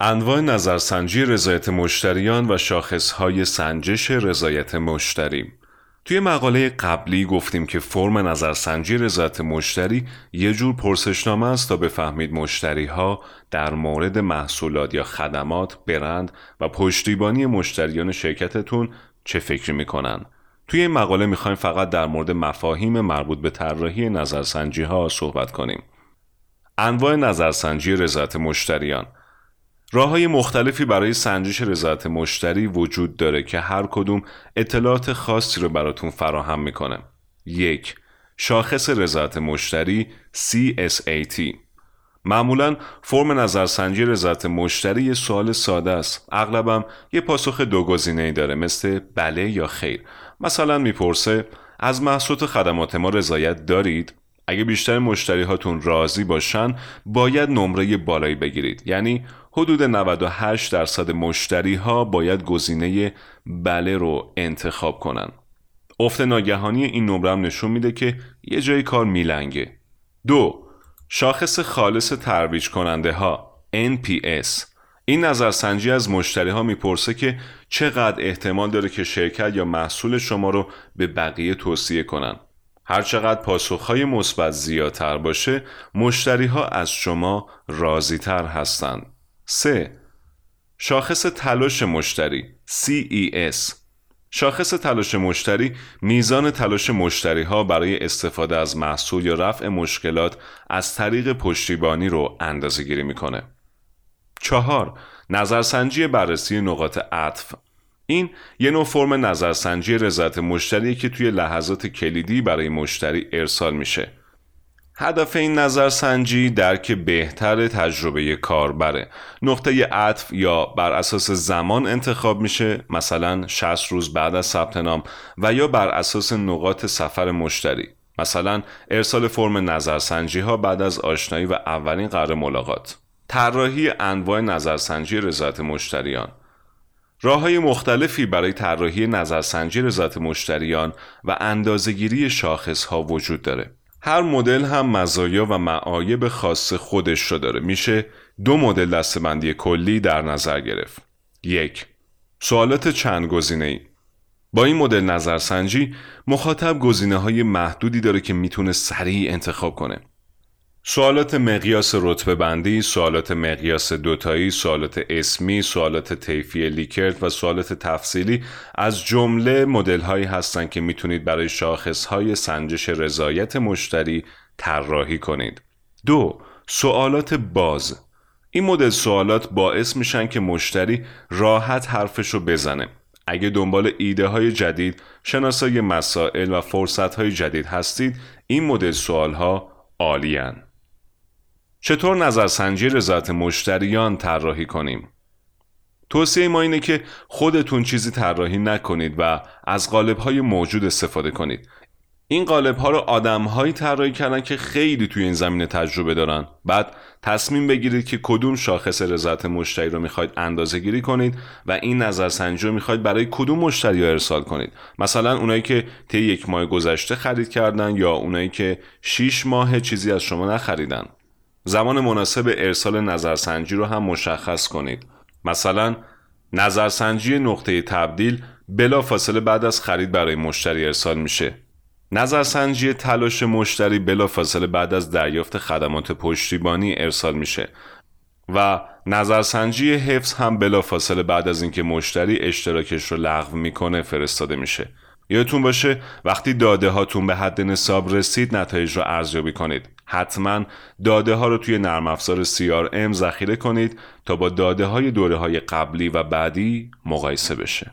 انواع نظرسنجی رضایت مشتریان و شاخصهای سنجش رضایت مشتری توی مقاله قبلی گفتیم که فرم نظرسنجی رضایت مشتری یه جور پرسشنامه است تا بفهمید مشتری ها در مورد محصولات یا خدمات، برند و پشتیبانی مشتریان شرکتتون چه فکری می‌کنن. توی این مقاله می‌خوایم فقط در مورد مفاهیم مربوط به طراحی نظرسنجی ها صحبت کنیم. انواع نظرسنجی رضایت مشتریان راه های مختلفی برای سنجش رضایت مشتری وجود داره که هر کدوم اطلاعات خاصی رو براتون فراهم می‌کنه. یک شاخص رضایت مشتری CSAT معمولا فرم نظرسنجی رضایت مشتری یه سوال ساده است. اغلبم یه پاسخ دو گزینه‌ای داره مثل بله یا خیر. مثلا می‌پرسه از محصولات خدمات ما رضایت دارید؟ اگه بیشتر مشتری هاتون راضی باشن باید نمره بالایی بگیرید. یعنی حدود 98 درصد مشتری ها باید گزینه بله رو انتخاب کنن. افت ناگهانی این نمره هم نشون میده که یه جای کار میلنگه. دو شاخص خالص ترویج کننده ها NPS این نظرسنجی از مشتری ها می‌پرسه که چقدر احتمال داره که شرکت یا محصول شما رو به بقیه توصیه کنن. هرچقدر پاسخهای مثبت زیادتر باشه مشتری ها از شما راضی تر هستند 3. شاخص تلاش مشتری CES شاخص تلاش مشتری میزان تلاش مشتری ها برای استفاده از محصول یا رفع مشکلات از طریق پشتیبانی رو اندازه گیری می‌کنه. چهار نظرسنجی بررسی نقاط عطف این یه نوع فرم نظرسنجی رضایت مشتری که توی لحظات کلیدی برای مشتری ارسال میشه. هدف این نظرسنجی درک بهتر تجربه کاربره. نقطه عطف یا بر اساس زمان انتخاب میشه مثلا 60 روز بعد از ثبت نام و یا بر اساس نقاط سفر مشتری. مثلا ارسال فرم نظرسنجی ها بعد از آشنایی و اولین قرار ملاقات. طراحی انواع نظرسنجی رضایت مشتریان راه های مختلفی برای طراحی نظرسنجی رضایت مشتریان و اندازهگیری شاخص ها وجود داره. هر مدل هم مزایا و معایب خاص خودش رو داره. میشه دو مدل دستبندی کلی در نظر گرفت. یک سوالات چند گزینه ای با این مدل نظرسنجی مخاطب گزینه های محدودی داره که می‌تونه سریع انتخاب کنه. سوالات مقیاس رتبه بندی، سوالات مقیاس دوتایی، سوالات اسمی، سوالات طیفی لیکرت و سوالات تفصیلی از جمله مدل هایی هستند که می‌تونید برای شاخص های سنجش رضایت مشتری طراحی کنید. دو، سوالات باز این مدل سوالات باعث میشن که مشتری راحت حرفشو بزنه. اگه دنبال ایده های جدید، شناسای مسائل و فرصت های جدید هستید، این مدل سوال ها عالیان. چطور نظرسنجی رضایت مشتریان طراحی کنیم؟ توصیه ما اینه که خودتون چیزی طراحی نکنید و از قالب های موجود استفاده کنید. این قالب ها رو آدم هایی طراحی کردن که خیلی توی این زمینه تجربه دارن. بعد تصمیم بگیرید که کدوم شاخص رضایت مشتری رو می‌خواید اندازه گیری کنید و این نظرسنجی رو می‌خواید برای کدوم مشتری ها ارسال کنید. مثلا اونایی که طی یک ماه گذشته خرید کردن یا اونایی که 6 ماه چیزی از شما نخریدن. زمان مناسب ارسال نظرسنجی رو هم مشخص کنید. مثلا نظرسنجی نقطه تبدیل بلا فاصله بعد از خرید برای مشتری ارسال میشه. نظرسنجی تلاش مشتری بلا فاصله بعد از دریافت خدمات پشتیبانی ارسال میشه و نظرسنجی حفظ هم بلا فاصله بعد از اینکه مشتری اشتراکش رو لغو می‌کنه فرستاده میشه. یادتون باشه وقتی داده هاتون به حد نصاب رسید نتایج رو ارزیابی کنید. حتما داده ها رو توی نرم افزار CRM ذخیره کنید تا با داده های دوره های قبلی و بعدی مقایسه بشه.